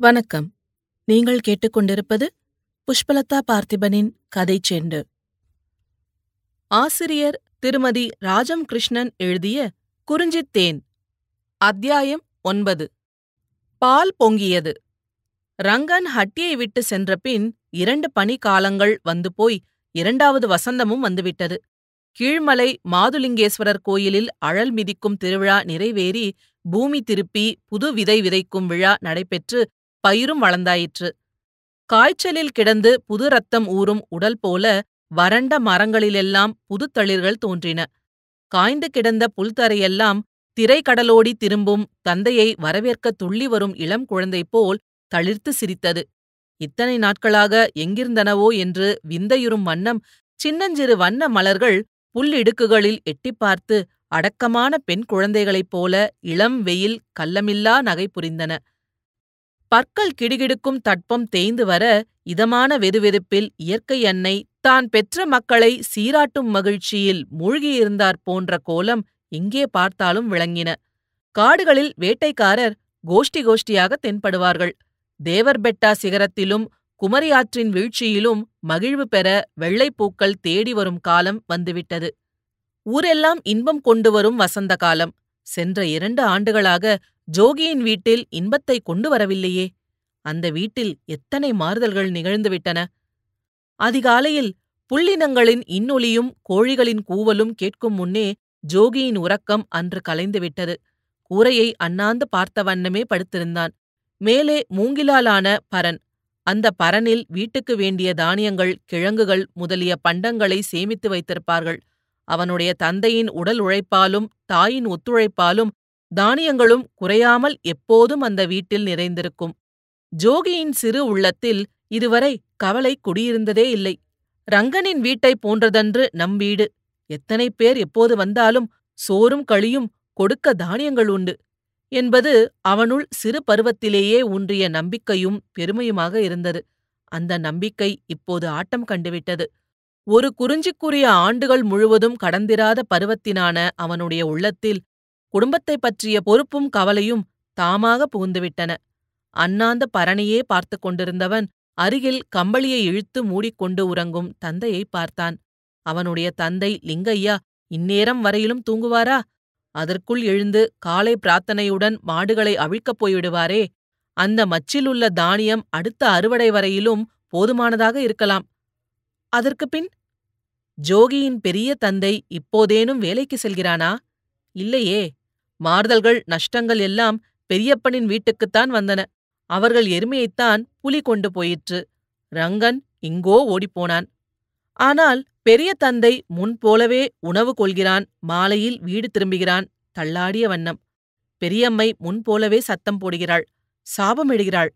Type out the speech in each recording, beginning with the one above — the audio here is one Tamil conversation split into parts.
வணக்கம். நீங்கள் கேட்டுக்கொண்டிருப்பது புஷ்பலதா பார்த்திபனின் கதை செண்டு. ஆசிரியர் திருமதி ராஜம் கிருஷ்ணன் எழுதிய குறிஞ்சித்தேன் அத்தியாயம் ஒன்பது. பால் பொங்கியது. ரங்கன் ஹட்டியை விட்டு சென்றபின் இரண்டு பனிக்காலங்கள் வந்து போய் இரண்டாவது வசந்தமும் வந்துவிட்டது. கீழ்மலை மாதுலிங்கேஸ்வரர் கோயிலில் அழல் மிதிக்கும் திருவிழா நிறைவேறி பூமி திருப்பி புது விதை விதைக்கும் விழா நடைபெற்று பயிரும் வளர்ந்தாயிற்று. காய்ச்சலில் கிடந்து புது ரத்தம் ஊறும் உடல் போல வறண்ட மரங்களிலெல்லாம் புதுத்தளிர்கள் தோன்றின. காய்ந்து கிடந்த புல்தரையெல்லாம் திரைக்கடலோடி திரும்பும் தந்தையை வரவேற்க துள்ளி வரும் இளம் குழந்தை போல் தளிர்த்து சிரித்தது. இத்தனை நாட்களாக எங்கிருந்தனவோ என்று விந்தையுறும் வண்ணம் சின்னஞ்சிறு வண்ண மலர்கள் புல்லிடுக்குகளில் எட்டிப் பார்த்து அடக்கமான பெண் குழந்தைகளைப் போல இளம் வெயில் கல்லமில்லா நகை புரிந்தன. பற்கள் கிடுகிடுக்கும் தட்பம் தேய்ந்து வர இதமான வெதுவெதுப்பில் இயற்கை அன்னை தான் பெற்ற மக்களை சீராட்டும் மகிழ்ச்சியில் மூழ்கியிருந்தாற் போன்ற கோலம் எங்கே பார்த்தாலும் விளங்கின. காடுகளில் வேட்டைக்காரர் கோஷ்டி கோஷ்டியாக தென்படுவார்கள். தேவர்பெட்டா சிகரத்திலும் குமரியாற்றின் வீழ்ச்சியிலும் மகிழ்வு பெற வெள்ளைப்பூக்கள் தேடி வரும் காலம் வந்துவிட்டது. ஊரெல்லாம் இன்பம் கொண்டு வரும் வசந்த காலம். சென்ற இரண்டு ஆண்டுகளாக ஜோகியின் வீட்டில் இன்பத்தை கொண்டு வரவில்லையே அந்த வீட்டில் எத்தனை மாறுதல்கள் நிகழ்ந்துவிட்டன. அதிகாலையில் புள்ளினங்களின் இன்னொலியும் கோழிகளின் கூவலும் கேட்கும் முன்னே ஜோகியின் உறக்கம் அன்று கலைந்துவிட்டது. கூரையை அண்ணாந்து பார்த்த வண்ணமே படுத்திருந்தான். மேலே மூங்கிலாலான பரன் அந்த பரனில் வீட்டுக்கு வேண்டிய தானியங்கள் கிழங்குகள் முதலிய பண்டங்களை சேமித்து வைத்திருப்பார்கள். அவனுடைய தந்தையின் உடல் உழைப்பாலும் தாயின் ஒத்துழைப்பாலும் தானியங்களும் குறையாமல் எப்போதும் அந்த வீட்டில் நிறைந்திருக்கும். ஜோகியின் சிறு உள்ளத்தில் இதுவரை கவலை குடியிருந்ததே இல்லை. ரங்கனின் வீட்டைப் போன்றதன்று நம் வீடு. எத்தனை பேர் எப்போது வந்தாலும் சோறும் களியும் கொடுக்க தானியங்கள் உண்டு என்பது அவனுள் சிறு பருவத்திலேயே ஊன்றிய நம்பிக்கையும் பெருமையுமாக இருந்தது. அந்த நம்பிக்கை இப்போது ஆட்டம் கண்டுவிட்டது. ஒரு குறிஞ்சிக்குரிய ஆண்டுகள் முழுவதும் கடந்திராத பருவத்தினான அவனுடைய உள்ளத்தில் குடும்பத்தைப் பற்றிய பொறுப்பும் கவலையும் தாமாக புகுந்துவிட்டன. அண்ணாந்த பரணியே பார்த்து கொண்டிருந்தவன் அருகில் கம்பளியை இழுத்து மூடிக்கொண்டு உறங்கும் தந்தையை பார்த்தான். அவனுடைய தந்தை லிங்கையா இந்நேரம் வரையிலும் தூங்குவாரா? அதற்குள் எழுந்து காலை பிரார்த்தனையுடன் மாடுகளை அவிழ்க்கப் போய்விடுவாரே. அந்த மச்சிலுள்ள தானியம் அடுத்த அறுவடை வரையிலும் போதுமானதாக இருக்கலாம். அதற்கு பின்? ஜோகியின் பெரிய தந்தை இப்போதேனும் வேலைக்கு செல்கிறானா? இல்லையே. மாறுதல்கள் நஷ்டங்கள் எல்லாம் பெரியப்பனின் வீட்டுக்குத்தான் வந்தன. அவர்கள் எருமையைத்தான் புலி கொண்டு போயிற்று. ரங்கன் இங்கோ ஓடிப்போனான். ஆனால் பெரிய தந்தை முன்போலவே உணவு கொள்கிறான் மாலையில் வீடு திரும்புகிறான் தள்ளாடிய வண்ணம். பெரியம்மை முன்போலவே சத்தம் போடுகிறாள் சாபமிடுகிறாள்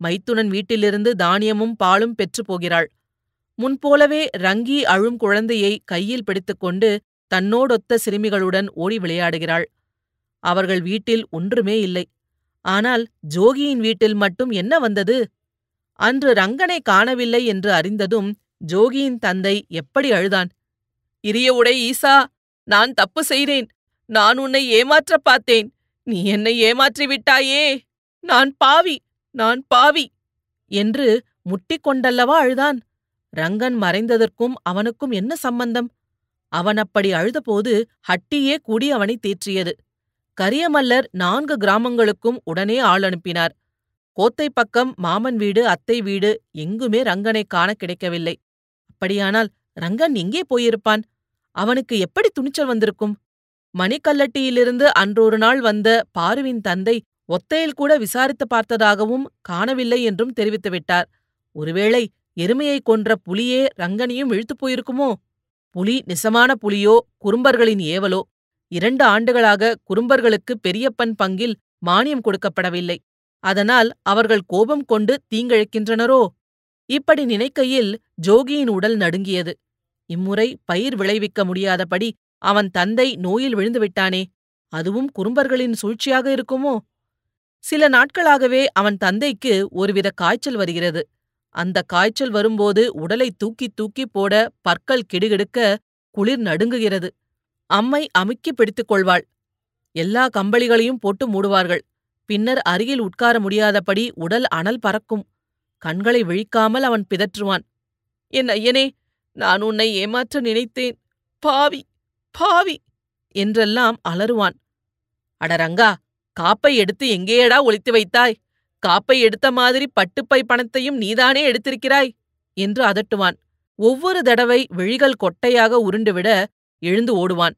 மைத்துனன் வீட்டிலிருந்து தானியமும் பாலும் பெற்று போகிறாள். முன்போலவே ரங்கி அழும் குழந்தையை கையில் பிடித்துக்கொண்டு தன்னோடொத்த சிறுமிகளுடன் ஓடி விளையாடுகிறாள். அவர்கள் வீட்டில் ஒன்றுமே இல்லை. ஆனால் ஜோகியின் வீட்டில் மட்டும் என்ன வந்தது? அன்று ரங்கனை காணவில்லை என்று அறிந்ததும் ஜோகியின் தந்தை எப்படி அழுதான்? இரிய உடை ஈசா நான் தப்பு செய்தேன். நான் உன்னை ஏமாற்றப் பார்த்தேன். நீ என்னை ஏமாற்றி விட்டாயே. நான் பாவி நான் பாவி என்று முட்டிக்கொண்டல்லவா அழுதான்? ரங்கன் மறைந்ததற்கும் அவனுக்கும் என்ன சம்பந்தம்? அவன் அப்படி அழுதபோது ஹட்டியே கூடி அவனை தேற்றியது. கரியமல்லர் நான்கு கிராமங்களுக்கும் உடனே ஆள் அனுப்பினார். கோத்தை பக்கம் மாமன் வீடு அத்தை வீடு எங்குமே ரங்கனை காண கிடைக்கவில்லை. அப்படியானால் ரங்கன் எங்கே போயிருப்பான்? அவனுக்கு எப்படி துணிச்சல் வந்திருக்கும்? மணிக்கல்லட்டியிலிருந்து அன்றொரு நாள் வந்த பாருவின் தந்தை ஒத்தையில் கூட விசாரித்து பார்த்ததாகவும் காணவில்லை என்றும் தெரிவித்துவிட்டார் ஒருவேளை எருமையைக் கொன்ற புலியே ரங்கனையும் இழுத்துப் போயிருக்குமோ? புலி நிசமான புலியோ குறும்பர்களின் ஏவலோ? இரண்டு ஆண்டுகளாக குறும்பர்களுக்கு பெரியப்பன் பங்கில் மானியம் கொடுக்கப்படவில்லை. அதனால் அவர்கள் கோபம் கொண்டு தீங்கிழைக்கின்றனரோ? இப்படி நினைக்கையில் ஜோகியின் உடல் நடுங்கியது. இம்முறை பயிர் விளைவிக்க முடியாதபடி அவன் தந்தை நோயில் விழுந்துவிட்டானே. அதுவும் குறும்பர்களின் சூழ்ச்சியாக இருக்குமோ? சில நாட்களாகவே அவன் தந்தைக்கு ஒருவித காய்ச்சல் வருகிறது. அந்த காய்ச்சல் வரும்போது உடலை தூக்கி தூக்கி போட பற்கள் கிடுகிடுக்க குளிர் நடுங்குகிறது. அம்மை அமுக்கி பிடித்துக் கொள்வாள். எல்லா கம்பளிகளையும் போட்டு மூடுவார்கள். பின்னர் அருகில் உட்கார முடியாதபடி உடல் அனல் பறக்கும். கண்களை விழிக்காமல் அவன் பிதற்றுவான். என் ஐயனே நான் உன்னை ஏமாற்ற நினைத்தேன். பாவி பாவி! என்றெல்லாம் அலறுவான். அடரங்கா காப்பை எடுத்து எங்கேயடா ஒளித்து வைத்தாய்? காப்பை எடுத்த மாதிரி பட்டுப்பை பணத்தையும் நீதானே எடுத்திருக்கிறாய்? என்று அதட்டுவான். ஒவ்வொரு தடவை விழிகள் கொட்டையாக உருண்டுவிட எழுந்து ஓடுவான்.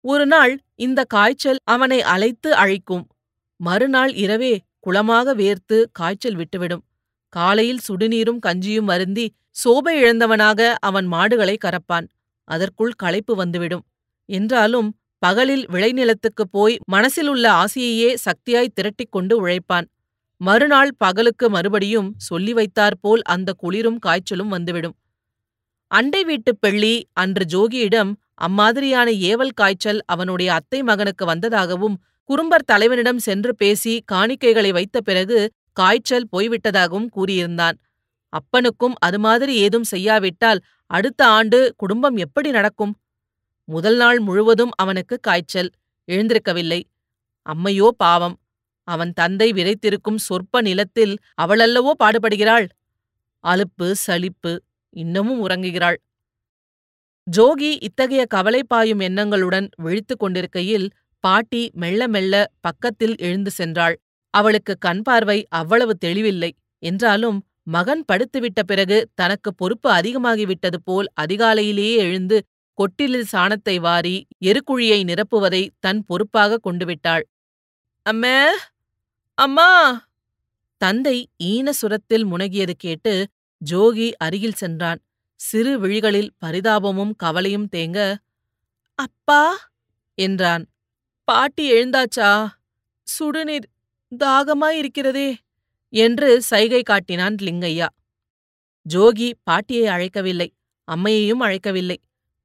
ஒரு நாள் இந்த காய்ச்சல் அவனை அலைத்து அழைக்கும். மறுநாள் இரவே குளமாக வேர்த்து காய்ச்சல் விட்டுவிடும். காலையில் சுடுநீரும் கஞ்சியும் வருந்தி சோபை இழந்தவனாக அவன் மாடுகளை கறப்பான். அதற்குள் களைப்பு வந்துவிடும். என்றாலும் பகலில் விளைநிலத்துக்குப் போய் மனசில் உள்ள ஆசையையே சக்தியாய் திரட்டிக் கொண்டு உழைப்பான். மறுநாள் பகலுக்கு மறுபடியும் சொல்லி வைத்தாற்போல் அந்த குளிரும் காய்ச்சலும் வந்துவிடும். அண்டை வீட்டுப் பெள்ளி அன்று ஜோகியிடம் அம்மாதிரியான ஏவல் காய்ச்சல் அவனுடைய அத்தை மகனுக்கு வந்ததாகவும் குறும்பர் தலைவனிடம் சென்று பேசி காணிக்கைகளை வைத்த பிறகு காய்ச்சல் போய்விட்டதாகவும் கூறியிருந்தான். அப்பனுக்கும் அது மாதிரி ஏதும் செய்யாவிட்டால் அடுத்த ஆண்டு குடும்பம் எப்படி நடக்கும்? முதல் நாள் முழுவதும் அவனுக்கு காய்ச்சல் எழுந்திருக்கவில்லை. அம்மையோ பாவம் அவன் தந்தை விதைத்திருக்கும் சொற்ப நிலத்தில் அவளல்லவோ பாடுபடுகிறாள். அலுப்பு சலிப்பு இன்னமும் உறங்குகிறாள். ஜோகி இத்தகைய கவலை பாயும் எண்ணங்களுடன் விழித்துக் கொண்டிருக்கையில் பாட்டி மெல்ல மெல்ல பக்கத்தில் எழுந்து சென்றாள். அவளுக்கு கண் பார்வை அவ்வளவு தெளிவில்லை. என்றாலும் மகன் படுத்துவிட்ட பிறகு தனக்கு பொறுப்பு அதிகமாகிவிட்டது போல் அதிகாலையிலேயே எழுந்து கொட்டிலில் சாணத்தை வாரி எருக்குழியை நிரப்புவதை தன் பொறுப்பாக கொண்டுவிட்டாள். அம்மே! அம்மா! தந்தை ஈன சுரத்தில் முனகியது கேட்டு ஜோகி அருகில் சென்றான். சிறு விழிகளில் பரிதாபமும் கவலையும் தேங்க அப்பா! என்றான். பாட்டி எழுந்தாச்சா? சுடுநீர் தாகமாயிருக்கிறதே! என்று சைகை காட்டினான் லிங்கையா ஜோகி பாட்டியை அழைக்கவில்லை அம்மையையும் அழைக்கவில்லை.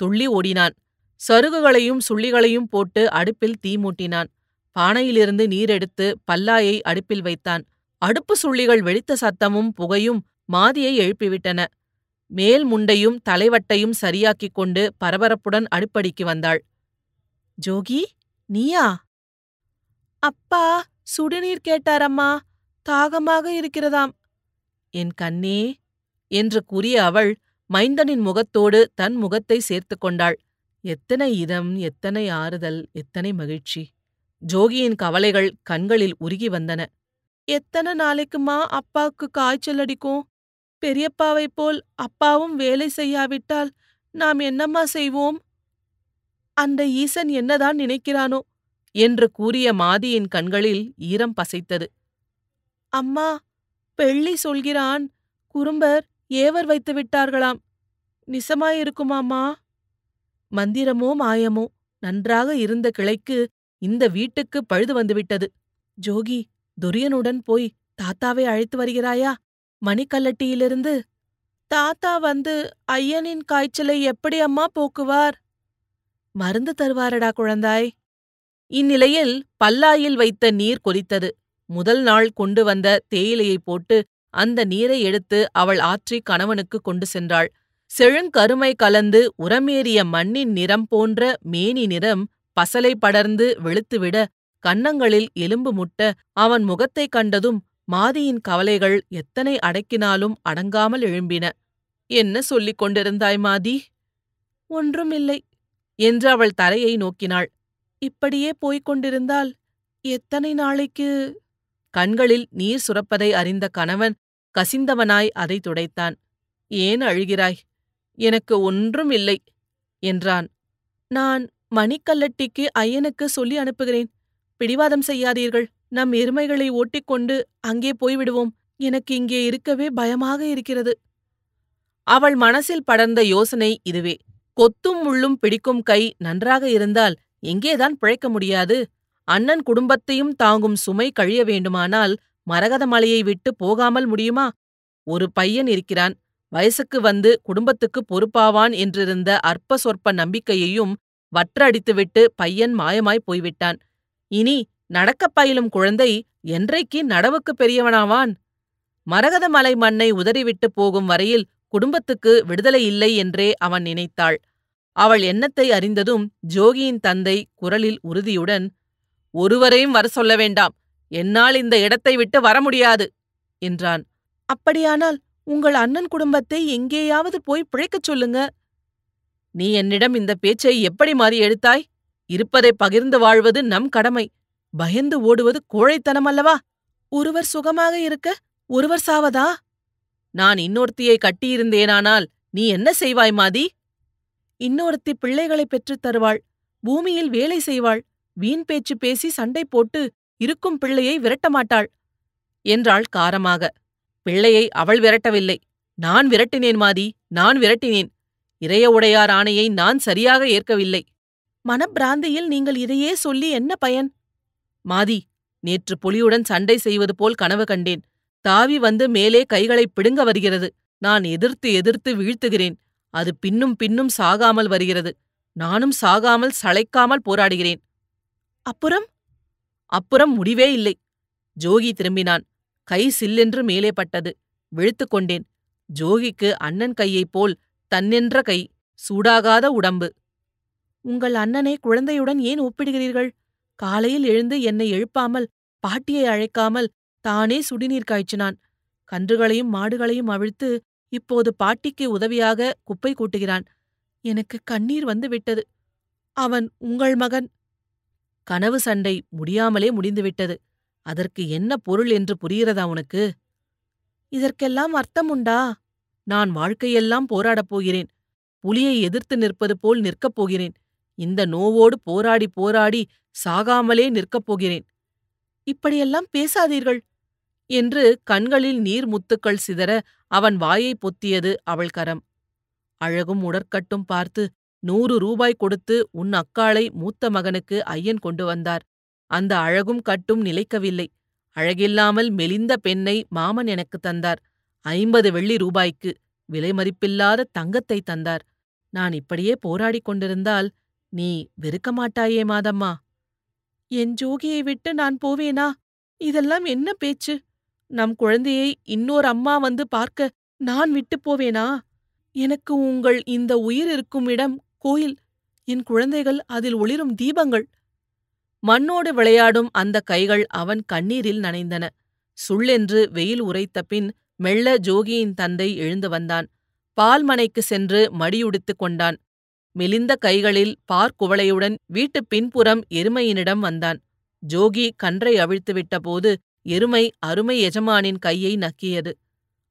துள்ளி ஓடினான். சருகுகளையும் சுள்ளிகளையும் போட்டு அடுப்பில் தீ மூட்டினான். பானையிலிருந்து நீரெடுத்து பல்லாயை அடுப்பில் வைத்தான். அடுப்பு சுள்ளிகள் வெடித்த சத்தமும் புகையும் மாதியை எழுப்பிவிட்டன. மேல் முண்டையும் தலைவட்டையும் சரியாக்கிக் கொண்டு பரபரப்புடன் அடுப்படிக்கு வந்தாள். ஜோகி நீயா? அப்பா சுடுநீர் கேட்டாரம்மா. தாகமாக இருக்கிறதாம். என் கண்ணே என்று கூறிய அவள் மைந்தனின் முகத்தோடு தன் முகத்தை சேர்த்து கொண்டாள். எத்தனை இதம் எத்தனை ஆறுதல் எத்தனை மகிழ்ச்சி. ஜோகியின் கவலைகள் கண்களில் உருகி வந்தன. எத்தனை நாளைக்குமா அப்பாவுக்கு காய்ச்சல் அடிக்கும்? பெரியப்பாவைப் போல் அப்பாவும் வேலை செய்யாவிட்டால் நாம் என்னம்மா செய்வோம்? அந்த ஈசன் என்னதான் நினைக்கிறானோ? என்று கூறிய மாதியின் கண்களில் ஈரம் பசைத்தது. அம்மா பெள்ளி சொல்கிறான் குறும்பர் ஏவர் வைத்து விட்டார்களாம். நிசமாயிருக்குமாம்மா? மந்திரமோ மாயமோ நன்றாக இருந்த கிளைக்கு இந்த வீட்டுக்கு பழுது வந்துவிட்டது. ஜோகி துரியனுடன் போய் தாத்தாவை அழைத்து வருகிறாயா? மணிக்கல்லட்டியிலிருந்து தாத்தா வந்து ஐயனின் காய்ச்சலை எப்படி அம்மா போக்குவார்? மருந்து தருவாரடா குழந்தாய். இந்நிலையில் பல்லாயில் வைத்த நீர் கொதித்தது. முதல் நாள் கொண்டு வந்த தேயிலையை போட்டு அந்த நீரை எடுத்து அவள் ஆற்றி கணவனுக்கு கொண்டு சென்றாள். செழுங்கருமை கலந்து உரமேறிய மண்ணின் நிறம் போன்ற மேனி நிறம் பசலை படர்ந்து வெளுத்துவிட கன்னங்களில் எலும்பு முட்ட அவன் முகத்தைக் கண்டதும் மாதியின் கவலைகள் எத்தனை அடக்கினாலும் அடங்காமல் எழும்பின. என்ன சொல்லிக் கொண்டிருந்தாய் மாதி? ஒன்றுமில்லை என்று அவள் தரையை நோக்கினாள். இப்படியே போய்க் கொண்டிருந்தால் எத்தனை நாளைக்கு? கண்களில் நீர் சுரப்பதை அறிந்த கணவன் கசிந்தவனாய் அதை துடைத்தான். ஏன் அழுகிறாய்? எனக்கு ஒன்றும் இல்லை என்றான். நான் மணிக்கல்லட்டிக்கு ஐயனுக்கு சொல்லி அனுப்புகிறேன். பிடிவாதம் செய்யாதீர்கள். நம் எருமைகளை ஓட்டிக்கொண்டு அங்கே போய்விடுவோம். எனக்கு இங்கே இருக்கவே பயமாக இருக்கிறது. அவள் மனசில் படர்ந்த யோசனை இதுவே. கொத்தும் முள்ளும் பிடிக்கும் கை நன்றாக இருந்தால் எங்கேதான் பிழைக்க முடியாது. அண்ணன் குடும்பத்தையும் தாங்கும் சுமை கழிய வேண்டுமானால் மரகத மலையை விட்டு போகாமல் முடியுமா? ஒரு பையன் இருக்கிறான். வயசுக்கு வந்து குடும்பத்துக்கு பொறுப்பாவான் என்றிருந்த அற்ப சொற்ப நம்பிக்கையையும் வற்றடித்துவிட்டு பையன் மாயமாய் போய்விட்டான். இனி நடக்கப் பயிலும் குழந்தை என்றைக்கு நடவுக்கு பெரியவனாவான்? மரகத மலை மண்ணை உதறிவிட்டு போகும் வரையில் குடும்பத்துக்கு விடுதலை இல்லை என்றே அவன் நினைத்தாள். அவள் எண்ணத்தை அறிந்ததும் ஜோகியின் தந்தை குரலில் உறுதியுடன் ஒருவரையும் வர சொல்ல வேண்டாம். என்னால் இந்த இடத்தை விட்டு வர முடியாது என்றான். அப்படியானால் உங்கள் அண்ணன் குடும்பத்தை எங்கேயாவது போய் பிழைக்கச் சொல்லுங்க. நீ என்னிடம் இந்த பேச்சை எப்படி மாறி எடுத்தாய்? இருப்பதை பகிர்ந்து வாழ்வது நம் கடமை. பயந்து ஓடுவது கோழைத்தனம் அல்லவா? ஒருவர் சுகமாக இருக்க ஒருவர் சாவதா? நான் இன்னொருத்தியை கட்டியிருந்தேனானால் நீ என்ன செய்வாய் மாதி? இன்னொருத்தி பிள்ளைகளை பெற்றுத் தருவாள் பூமியில் வேலை செய்வாள் வீண் பேச்சு பேசி சண்டை போட்டு இருக்கும் பிள்ளையை விரட்டமாட்டாள் என்றாள் காரமாக. பிள்ளையை அவள் விரட்டவில்லை. நான் விரட்டினேன் மாதி நான் விரட்டினேன். இறைய உடையார் ஆணையை நான் சரியாக ஏற்கவில்லை. மனப்பிராந்தியில் நீங்கள் இதையே சொல்லி என்ன பயன்? மாதி நேற்று புலியுடன் சண்டை செய்வது போல் கனவு கண்டேன். தாவி வந்து மேலே கைகளை பிடுங்க வருகிறது. நான் எதிர்த்து எதிர்த்து வீழ்த்துகிறேன். அது பின்னும் பின்னும் சாகாமல் வருகிறது. நானும் சாகாமல் சளைக்காமல் போராடுகிறேன். அப்புறம்? அப்புறம் முடிவே இல்லை. ஜோகி திரும்பினான். கை சில்லென்று மேலே பட்டது. விழுத்துக் கொண்டேன். ஜோகிக்கு அண்ணன் கையைப் போல் தன்னென்ற கை சூடாகாத உடம்பு. உங்கள் அண்ணனை குழந்தையுடன் ஏன் ஒப்பிடுகிறீர்கள்? காலையில் எழுந்து என்னை எழுப்பாமல் பாட்டியை அழைக்காமல் தானே சுடிநீர் காய்ச்சினான். கன்றுகளையும் மாடுகளையும் அவிழ்த்து இப்போது பாட்டிக்கு உதவியாக குப்பை கூட்டுகிறான். எனக்கு கண்ணீர் வந்து விட்டது. அவன் உங்கள் மகன். கனவு சண்டை முடியாமலே முடிந்துவிட்டது அதற்கு என்ன பொருள் என்று புரிகிறதா உனக்கு? இதற்கெல்லாம் அர்த்தம் உண்டா? நான் வாழ்க்கையெல்லாம் போராடப் போகிறேன். புலியை எதிர்த்து நிற்பது போல் நிற்கப் போகிறேன். இந்த நோவோடு போராடி போராடி சாகாமலே நிற்கப் போகிறேன். இப்படியெல்லாம் பேசாதீர்கள். என்று கண்களில் நீர் முத்துக்கள் சிதற அவன் வாயை பொத்தியது அவள் கரம். அழகும் உடற்கட்டும் பார்த்து நூறு ரூபாய் கொடுத்து உன் அக்காளை மூத்த மகனுக்கு ஐயன் கொண்டு வந்தார். அந்த அழகும் கட்டும் நிலைக்கவில்லை. அழகில்லாமல் மெலிந்த பெண்ணை மாமன் எனக்குத் தந்தார். ஐம்பது வெள்ளி ரூபாய்க்கு விலை மதிப்பில்லாத தங்கத்தை தந்தார். நான் இப்படியே போராடிக் கொண்டிருந்தால் நீ வெறுக்க மாட்டாயே மாதம்மா. என் ஜோகியை விட்டு நான் போவேனா? இதெல்லாம் என்ன பேச்சு? நம் குழந்தையை இன்னொரு அம்மா வந்து பார்க்க நான் விட்டுப் போவேனா? எனக்கு உங்கள் இந்த உயிர் இருக்கும் இடம் கோயில் என் குழந்தைகள் அதில் ஒளிரும் தீபங்கள். மண்ணோடு விளையாடும் அந்த கைகள் அவன் கண்ணீரில் நனைந்தன. சுள்ளென்று வெயில் உரைத்த பின் மெல்ல ஜோகியின் தந்தை எழுந்து வந்தான். பால்மனைக்கு சென்று மடியுடித்துக் கொண்டான். மெலிந்த கைகளில் பார்க்குவளையுடன் வீட்டுப் பின்புறம் எருமையினிடம் வந்தான். ஜோகி கன்றை அவிழ்த்துவிட்டபோது எருமை அருமை எஜமானின் கையை நக்கியது.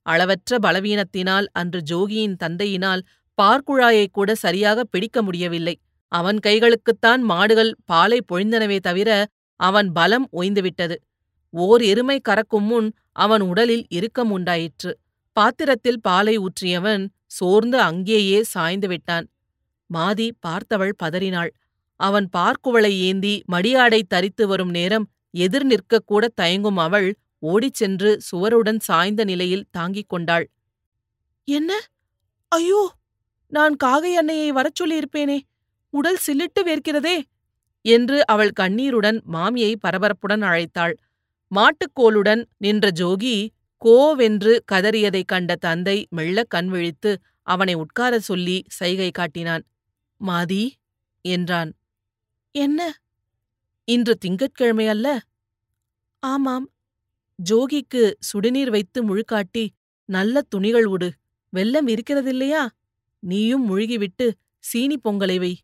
அளவற்ற பலவீனத்தினால் அன்று ஜோகியின் தந்தையினால் பார்க்குழாயைக் கூட சரியாக பிடிக்க முடியவில்லை. அவன் கைகளுக்குத்தான் மாடுகள் பாலை பொழிந்தனவே தவிர அவன் பலம் ஓய்ந்துவிட்டது ஓர் எருமை கறக்கும் முன் அவன் உடலில் இறுக்கம் உண்டாயிற்று. பாத்திரத்தில் பாலை ஊற்றியவன் சோர்ந்து அங்கேயே சாய்ந்து விட்டான். மாதி பார்த்தவள் பதறினாள். அவன் பார்க்குவளை ஏந்தி மடியாடை தரித்து வரும் நேரம் எதிர் நிற்கக்கூட தயங்கும் அவள் ஓடிச் சென்று சுவருடன் சாய்ந்த நிலையில் தாங்கிக் கொண்டாள். என்ன? ஐயோ! நான் காகை அன்னையை வரச் சொல்லியிருப்பேனே! உடல் சில்லிட்டு வேர்க்கிறதே! என்று அவள் கண்ணீருடன் மாமியை பரபரப்புடன் அழைத்தாள். மாட்டுக்கோலுடன் நின்ற ஜோகி கோவென்று கதறியதைக் கண்ட தந்தை மெல்ல கண் விழித்து அவனை உட்காரச் சொல்லி சைகை காட்டினான். மாதி என்றான். என்ன? இன்று திங்கட்கிழமை அல்ல? ஆமாம். ஜோகிக்கு சுடுநீர் வைத்து முழுக்காட்டி நல்ல துணிகள் உடு. வெள்ளம் இருக்கிறதில்லையா? நீயும் முழுகிவிட்டு சீனி பொங்கலை வை.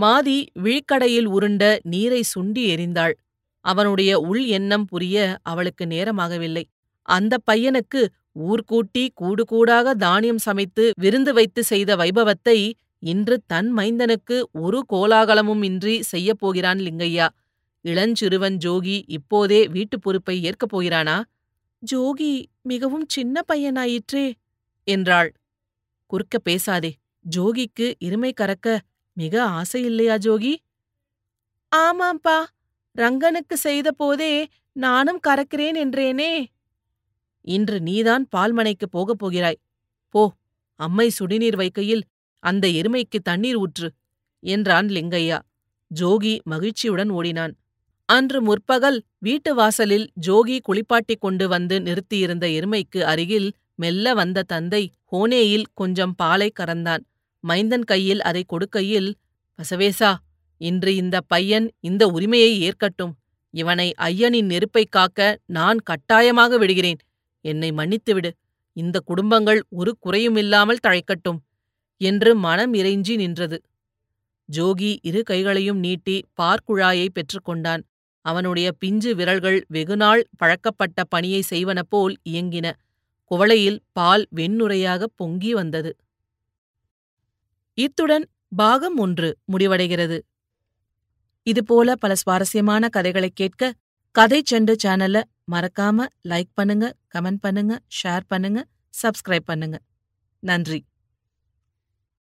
மாதி விழிக்கடையில் உருண்ட நீரை சுண்டி எறிந்தாள். அவனுடைய உள் எண்ணம் புரிய அவளுக்கு நேரமாகவில்லை. அந்த பையனுக்கு ஊர்கூட்டி கூடு கூடாக தானியம் சமைத்து விருந்து வைத்து செய்த வைபவத்தை இன்று தன் மைந்தனுக்கு ஒரு கோலாகலமும் இன்றி செய்யப் போகிறான் லிங்கையா இளஞ்சிறுவன் ஜோகி இப்போதே வீட்டுப் பொறுப்பை ஏற்கப் போகிறானா? ஜோகி மிகவும் சின்ன பையனாயிற்றே என்றாள். குறுக்க பேசாதே ஜோகிக்கு இருமை கறக்க மிக ஆசையில்லையா ஜோகி? ஆமாம்பா ரங்கனுக்கு செய்த போதே நானும் கறக்கிறேன் என்றேனே. இன்று நீதான் பால்மனைக்கு போகப் போகிறாய். போ அம்மை சுடிநீர் வைக்கையில் அந்த எருமைக்கு தண்ணீர் ஊற்று என்றான் லிங்கையா. ஜோகி மகிழ்ச்சியுடன் ஓடினான். அன்று முற்பகல் வீட்டு வாசலில் ஜோகி குளிப்பாட்டிக் கொண்டு வந்து நிறுத்தியிருந்த எருமைக்கு அருகில் மெல்ல வந்த தந்தை ஹோனேயில் கொஞ்சம் பாலை கறந்தான். மைந்தன் கையில் அதை கொடுக்கையில் பசவேசா இன்று இந்த பையன் இந்த உரிமையை ஏற்கட்டும். இவனை ஐயனின் நெருப்பைக் காக்க நான் கட்டாயமாக விடுகிறேன். என்னை மன்னித்துவிடு. இந்த குடும்பங்கள் ஒரு குறையுமில்லாமல் தழைக்கட்டும். என்று மனம் இறைஞ்சி நின்றது. ஜோகி இரு கைகளையும் நீட்டி பார்க்குழாயை பெற்றுக்கொண்டான். அவனுடைய பிஞ்சு விரல்கள் வெகுநாள் பழக்கப்பட்ட பணியை செய்வன போல் இயங்கின. குவளையில் பால் வெண்ணுரையாகப் பொங்கி வந்தது. இத்துடன் பாகம் ஒன்று முடிவடைகிறது. இதுபோல பல சுவாரஸ்யமான கதைகளை கேட்க கதை செண்டு சேனல மறக்காம லைக் பண்ணுங்க கமெண்ட் பண்ணுங்க ஷேர் பண்ணுங்க சப்ஸ்கிரைப் பண்ணுங்க. நன்றி.